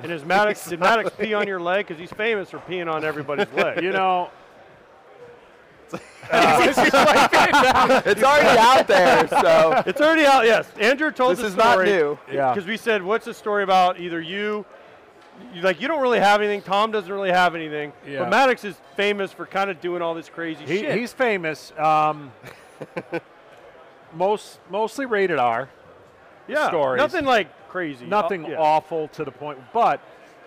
S1: And is Maddux did Maddux pee on your leg? Because he's famous for peeing on everybody's leg.
S3: You know,
S2: It's already out there, so
S1: It's already out. Yes, Andrew told
S2: this
S1: the
S2: is not
S1: story.
S2: new.
S3: Yeah.
S1: Because we said, what's the story about either you, you, like you don't really have anything. Tom doesn't really have anything.
S3: Yeah.
S1: But Maddux is famous for kind of doing all this crazy
S3: he,
S1: shit.
S3: he's famous. Um, most mostly rated R.
S1: yeah,
S3: stories.
S1: nothing like crazy.
S3: Nothing
S1: Oh, yeah.
S3: awful to the point, but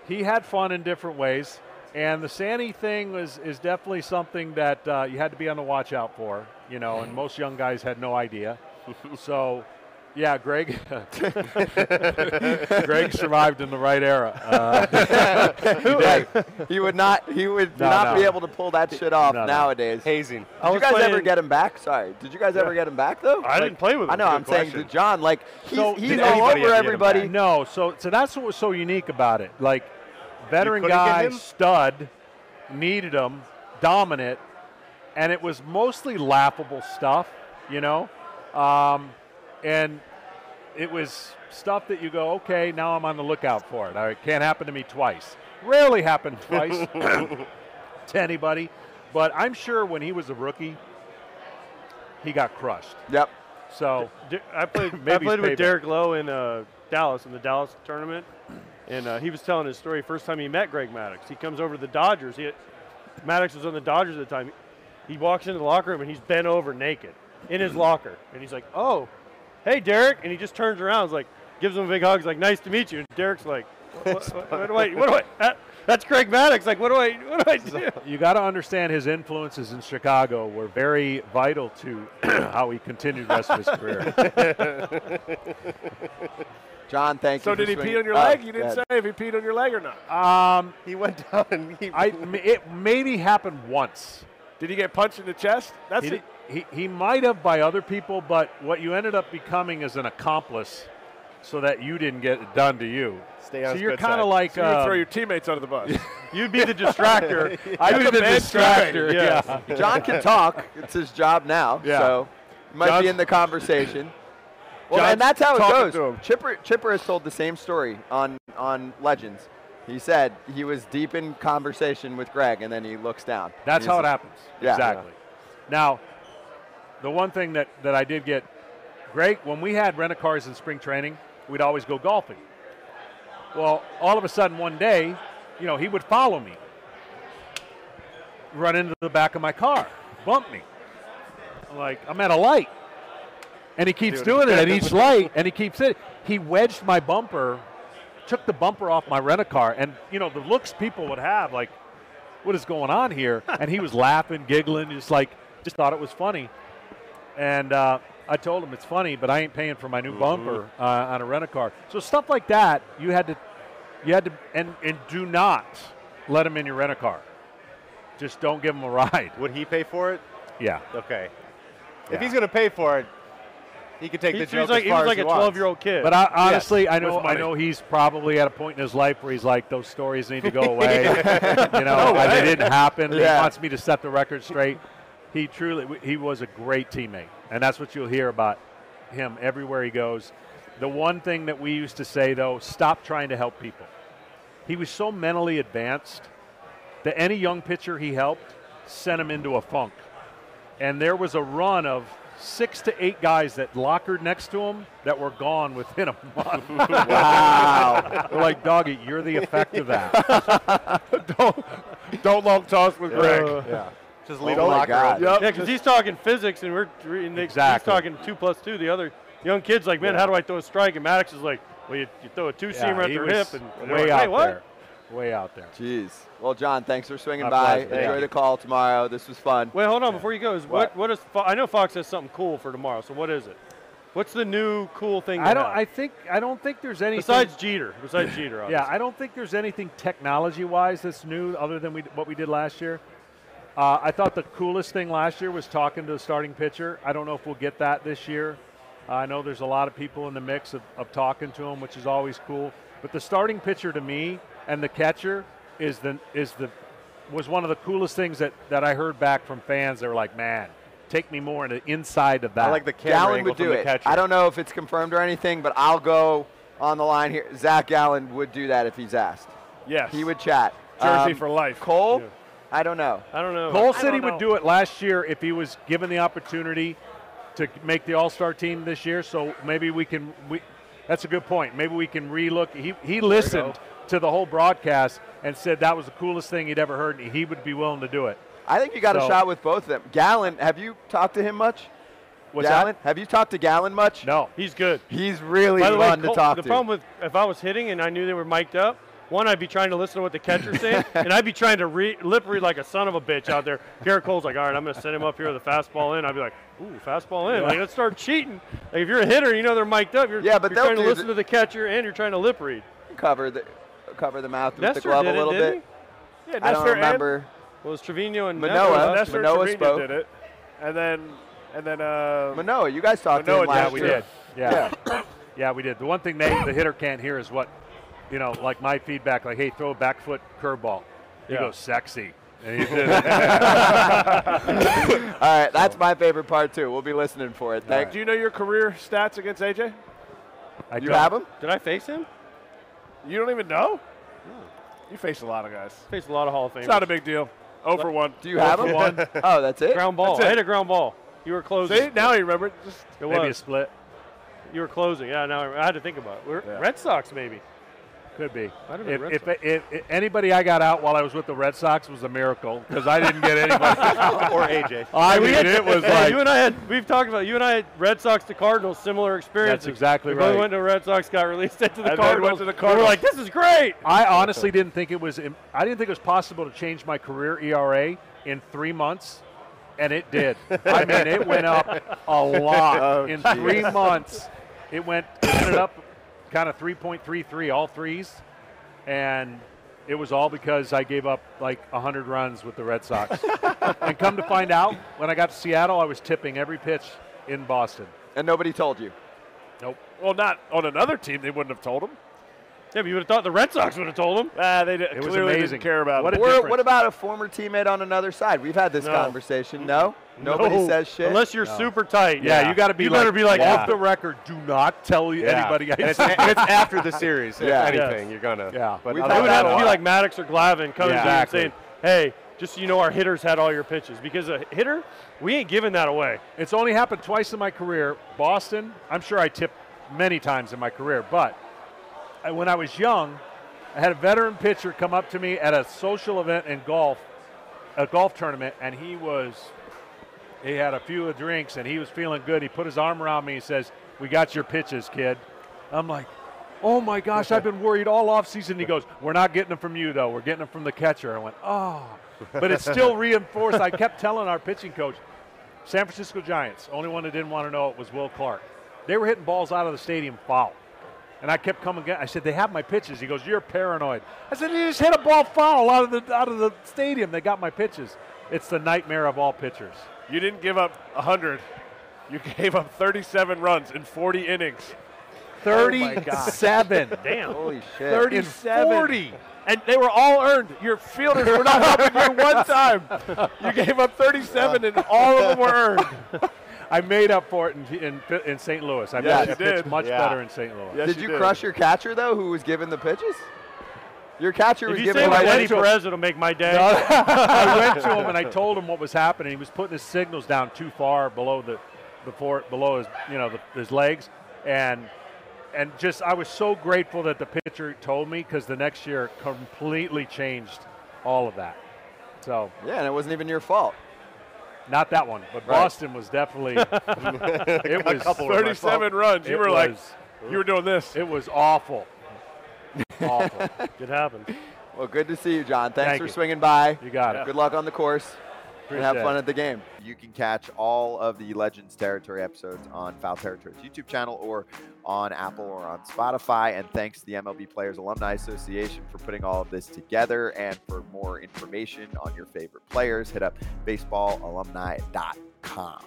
S3: he had fun in different ways. And the Sandy thing was is definitely something that uh, you had to be on the watch out for, you know. And most young guys had no idea. so, yeah, Greg. Greg survived in the right era. Uh,
S2: Like, he would not. He would
S3: No,
S2: not
S3: no.
S2: be able to pull that shit off
S3: No, no.
S2: nowadays.
S5: Hazing.
S1: I
S2: Did you guys ever get him back? Sorry. Did you guys ever get him back though?
S1: I didn't play with him.
S2: I know. I'm saying to. John, like he's,
S3: So,
S2: he's all over
S5: ever get him
S2: everybody.
S3: no, so so that's what was so unique about it. Like, veteran
S5: couldn't
S3: guy, stud, needed him, dominant, and it was mostly laughable stuff, you know, um, and it was stuff that you go, okay, now I'm on the lookout for it. It can't happen to me twice. Rarely happened twice to anybody, but I'm sure when he was a rookie, he got crushed.
S2: Yep.
S3: So
S1: D- I played. I played with. Derek Lowe in uh, Dallas in the Dallas tournament, and uh, he was telling his story. First time he met Greg Maddux, he comes over to the Dodgers. He, Maddux was on the Dodgers at the time. He walks into the locker room and he's bent over naked in his locker, and he's like, "Oh, hey Derek," and he just turns around, is like, gives him a big hug, he's like, "Nice to meet you." And Derek's like, "What, what, what do I? What do I? That, that's Craig Maddux. Like, what do I? What do I do?"
S3: you got to understand his influences in Chicago were very vital to how he continued the rest of his career.
S2: John, thank
S4: So
S2: you. So
S4: did he pee on your
S2: Oh,
S4: leg? You didn't say if he peed on your leg or not.
S3: Um,
S5: He went down and he.
S3: I m- it maybe happened once.
S4: Did he get punched in the chest? That's
S3: He,
S4: it.
S3: He, he might have by other people, but what you ended up becoming is an accomplice, so that you didn't get it done to you.
S5: Stay on
S3: so you're kind of like
S4: So you throw um, your teammates under the bus.
S1: You'd be the distractor.
S3: I'd be
S1: You're
S3: the distractor.
S1: teammate.
S3: Yeah.
S2: John can talk. It's his job now.
S3: Yeah.
S2: So he might
S3: John's-
S2: be in the conversation. Well,
S3: John's
S2: and that's how it goes. Chipper Chipper has told the same story on on Legends. He said he was deep in conversation with Greg, and then he looks down.
S3: That's how it happens.
S2: Yeah.
S3: Exactly. Now, the one thing that, that I did get great when we had rent a cars in spring training, we'd always go golfing. Well, all of a sudden one day, you know, he would follow me, run into the back of my car, bump me. I'm like, I'm at a light. And he keeps doing it at each light, and he keeps it. He wedged my bumper, took the bumper off my rent a car, and you know the looks people would have, like, what is going on here? And he was laughing, giggling, just like, just thought it was funny. And uh, I told him it's funny, but I ain't paying for my new bumper uh, on a rent a car. So stuff like that, you had to, you had to, and and do not let him in your rent a car. Just don't give him a ride.
S5: Would he pay for it?
S3: Yeah.
S5: Okay.
S3: Yeah.
S5: If he's gonna pay for it, he could take
S1: He,
S5: the
S1: he was
S5: joke
S1: like
S5: as
S1: he
S5: far
S1: was
S5: as
S1: like
S5: he
S1: a 12 year old kid.
S3: But I, honestly, I know I know he's probably at a point in his life where he's like, those stories need to go away. you know, I- they didn't happen.
S2: Yeah.
S3: He wants me to set the record straight. He truly, he was a great teammate, and that's what you'll hear about him everywhere he goes. The one thing that we used to say though, stop trying to help people. He was so mentally advanced that any young pitcher he helped sent him into a funk. And there was a run of six to eight guys that lockered next to him that were gone within a month.
S2: Wow.
S3: They're like, doggy, you're the effect of that.
S4: don't, don't long toss with Greg.
S5: Yeah. Just oh leave
S2: Oh
S5: the locker
S2: God.
S5: room.
S4: Yep.
S1: Yeah, because he's talking physics, and we're and they-
S3: Exactly.
S1: he's talking two plus two. The other young kid's like, man, how do I throw a strike? And Maddux is like, well, you, you throw a two
S3: Yeah,
S1: seamer at
S3: he
S1: their hip, and and
S3: way
S1: like,
S3: out
S1: hey, what?
S3: there. way out there.
S2: Jeez. Well, John, thanks for swinging
S3: My
S2: by.
S3: pleasure.
S2: Enjoy
S3: you.
S2: the call tomorrow. This was fun.
S1: Wait, hold on. Before you go, is what?
S2: What?
S1: What is? Fo- I know Fox has something cool for tomorrow. So what is it? What's the new cool thing?
S3: I don't.
S1: have?
S3: I think. I don't think there's anything.
S1: besides Jeter. Besides Jeter.
S3: Yeah, I don't think there's anything technology-wise that's new other than we, what we did last year. Uh, I thought the coolest thing last year was talking to the starting pitcher. I don't know if we'll get that this year. Uh, I know there's a lot of people in the mix of, of talking to him, which is always cool. But the starting pitcher to me and the catcher is the is the was one of the coolest things that, that I heard back from fans. They were like, "Man, take me more into inside of that."
S5: I like the camera
S2: Gallen
S5: angle
S2: would
S5: from
S2: do
S5: the
S2: it.
S5: catcher.
S2: I don't know if it's confirmed or anything, but I'll go on the line here. Zac Gallen would do that if he's asked.
S4: Yes.
S2: He would chat.
S4: Jersey
S2: Um,
S4: for life.
S2: Cole,
S1: Yeah.
S2: I don't know.
S1: I don't know.
S3: Cole
S4: I
S3: said he
S4: don't
S3: would do it last year if he was given the opportunity to make the All Star team this year. So maybe we can. We, that's a good point. Maybe we can relook. He he listened to the whole broadcast and said that was the coolest thing he'd ever heard, and he would be willing to do it.
S2: I think you got a shot with both of them. Gallen, have you talked to him much?
S3: What's
S2: Gallen,
S3: that?
S2: have you talked to Gallen much?
S3: No.
S1: He's good.
S2: He's really
S1: By the way,
S2: fun to
S1: Cole-
S2: talk
S1: the
S2: to.
S1: problem with if I was hitting and I knew they were mic'd up, one, I'd be trying to listen to what the catcher's saying, and I'd be trying to re- lip read like a son of a bitch out there. Gerrit Cole's like, all right, I'm going to send him up here with a fastball in. I'd be like, ooh, fastball in. Like, let's start cheating. Like, if you're a hitter, you know they're mic'd up. You're,
S2: Yeah, but
S1: you're trying to listen
S2: the-
S1: to the catcher and you're trying to lip read.
S2: cover the cover the mouth with
S1: Nestor
S2: the glove
S1: did
S2: a little
S1: it,
S2: bit.
S4: Yeah,
S2: I don't
S4: Nestor and-
S2: remember.
S1: Well, it was Trevino and
S2: Manoah.
S1: Nestor.
S2: Huh?
S4: Nestor
S2: Manoah
S4: Trevino
S2: spoke.
S4: did it, and then and then uh,
S2: Manoah, you guys talked
S4: Manoah
S2: to him
S4: did,
S3: Yeah, we
S2: year.
S3: did. Yeah. yeah, we did. The one thing they, the hitter can't hear is what, you know, like my feedback, like, hey, throw a back foot curveball. He
S1: Yeah.
S3: goes sexy. And he did.
S2: All right, that's my favorite part too. We'll be listening for it. Thank
S4: do you know your career stats against AJ?
S3: I
S2: you.
S3: don't-
S2: Have him?
S1: Did I face him?
S4: You don't even know? No. You faced a lot of guys.
S1: Faced a lot of Hall of Famers.
S4: It's not a big deal. Oh Over one.
S2: Do you have oh him?
S1: One.
S2: Oh, that's it.
S1: ground ball.
S4: That's
S1: I hit a ground ball. You were closing.
S4: See, now you remember. Just
S1: it
S3: Maybe a split.
S1: You were closing. Yeah, now I had to think about it. We're,
S4: Yeah.
S1: Red Sox, maybe.
S3: Could be.
S1: Might have been
S3: If,
S1: Red
S3: if,
S1: Sox.
S3: if, if anybody I got out while I was with the Red Sox was a miracle because I didn't get anybody.
S5: or AJ.
S3: I mean, it was
S1: Hey,
S3: like
S1: you and I had we've talked about you and I had Red Sox to Cardinals similar experiences.
S3: That's exactly
S1: we both
S3: right.
S1: went to Red Sox, got released into the
S4: And then
S1: Cardinals.
S4: went to the Cardinals.
S1: We
S4: Cardinals.
S1: were like, this is great.
S3: I honestly didn't think it was. im- I didn't think it was possible to change my career ERA in three months, and it did. I mean, it went up a lot
S2: Oh,
S3: in
S2: geez.
S3: three months. It went. It ended up kind of 3.33, all threes, and it was all because I gave up like 100 runs with the Red Sox. and come to find out, when I got to Seattle, I was tipping every pitch in Boston.
S2: And nobody told you.
S3: Nope.
S4: well, not on another team. They wouldn't have told him.
S1: Yeah, but you would have thought the Red Sox would have told him.
S4: Ah, they did,
S3: It was
S4: clearly
S3: amazing.
S4: didn't care about
S3: What
S4: it.
S2: Or what about a former teammate on another side? We've had this
S1: No.
S2: conversation. No, nobody
S1: No.
S2: says shit.
S1: Unless you're super tight.
S3: Yeah, you got to be.
S1: You
S3: like,
S1: better be like,
S3: off the record. Do not tell
S5: Yeah.
S3: anybody. I
S5: And it's, and it's after the series.
S2: Yeah.
S5: If anything, you're gonna.
S3: Yeah.
S5: But
S2: We've
S5: other
S1: It
S2: had
S1: would have to be like
S5: lot.
S1: Maddux or Glavine coming
S3: Yeah.
S1: to and
S3: Exactly.
S1: saying, hey, just so you know our hitters had all your pitches. Because a hitter, we ain't giving that away.
S3: It's only happened twice in my career. Boston, I'm sure I tipped many times in my career, but I, when I was young, I had a veteran pitcher come up to me at a social event in golf, a golf tournament, and he was, he had a few drinks and he was feeling good. He put his arm around me and says, "We got your pitches, kid." I'm like, "Oh my gosh, I've been worried all off season." He goes, "We're not getting them from you though. We're getting them from the catcher." I went, "Oh," but it's still reinforced. I kept telling our pitching coach, San Francisco Giants, only one that didn't want to know it was Will Clark. They were hitting balls out of the stadium foul. And I kept coming. I said, "They have my pitches." He goes, "You're paranoid." I said, "You just hit a ball foul out of the out of the stadium. They got my pitches." It's the nightmare of all pitchers.
S4: You didn't give up 100. You gave up 37 runs in 40 innings.
S3: Thirty-seven.
S1: Oh Damn.
S2: Holy shit.
S4: 37.
S3: 40.
S4: And they were all earned. Your fielders were not helping you one time. You gave up 37 and all of them were earned.
S3: I made up for it in in, in St. Louis. I,
S2: Yeah,
S3: made,
S2: you
S3: I pitched
S4: did.
S3: much
S5: Yeah.
S3: better in St. Louis.
S4: Yes,
S2: Did
S4: you
S2: you
S4: did.
S2: crush your catcher though, who was giving the pitches? Your catcher
S1: If
S2: was
S1: you
S2: given
S1: say
S2: like
S1: Lenny
S3: to.
S1: Perez, it'll make my day.
S3: I went to him and I told him what was happening. He was putting his signals down too far below the, before below his, you know, the, his legs, and and just I was so grateful that the pitcher told me because the next year completely changed all of that. So
S2: Yeah, and it wasn't even your fault.
S3: Not that one, but
S2: Right.
S3: Boston was definitely. it was
S5: couple
S4: 37 runs. You
S3: it
S4: were like,
S3: was-
S4: you were doing this.
S3: it was awful. awful.
S1: It happened.
S2: Well, good to see you, John. Thanks
S3: Thank
S2: for
S3: you.
S2: swinging by.
S3: You got it.
S2: Good luck on the course. And have fun
S3: it.
S2: at the game. You can catch all of the Legends Territory episodes on Foul Territory's YouTube channel or on Apple or on Spotify. And thanks to the MLB Players Alumni Association for putting all of this together. And for more information on your favorite players, hit up baseballalumni.com.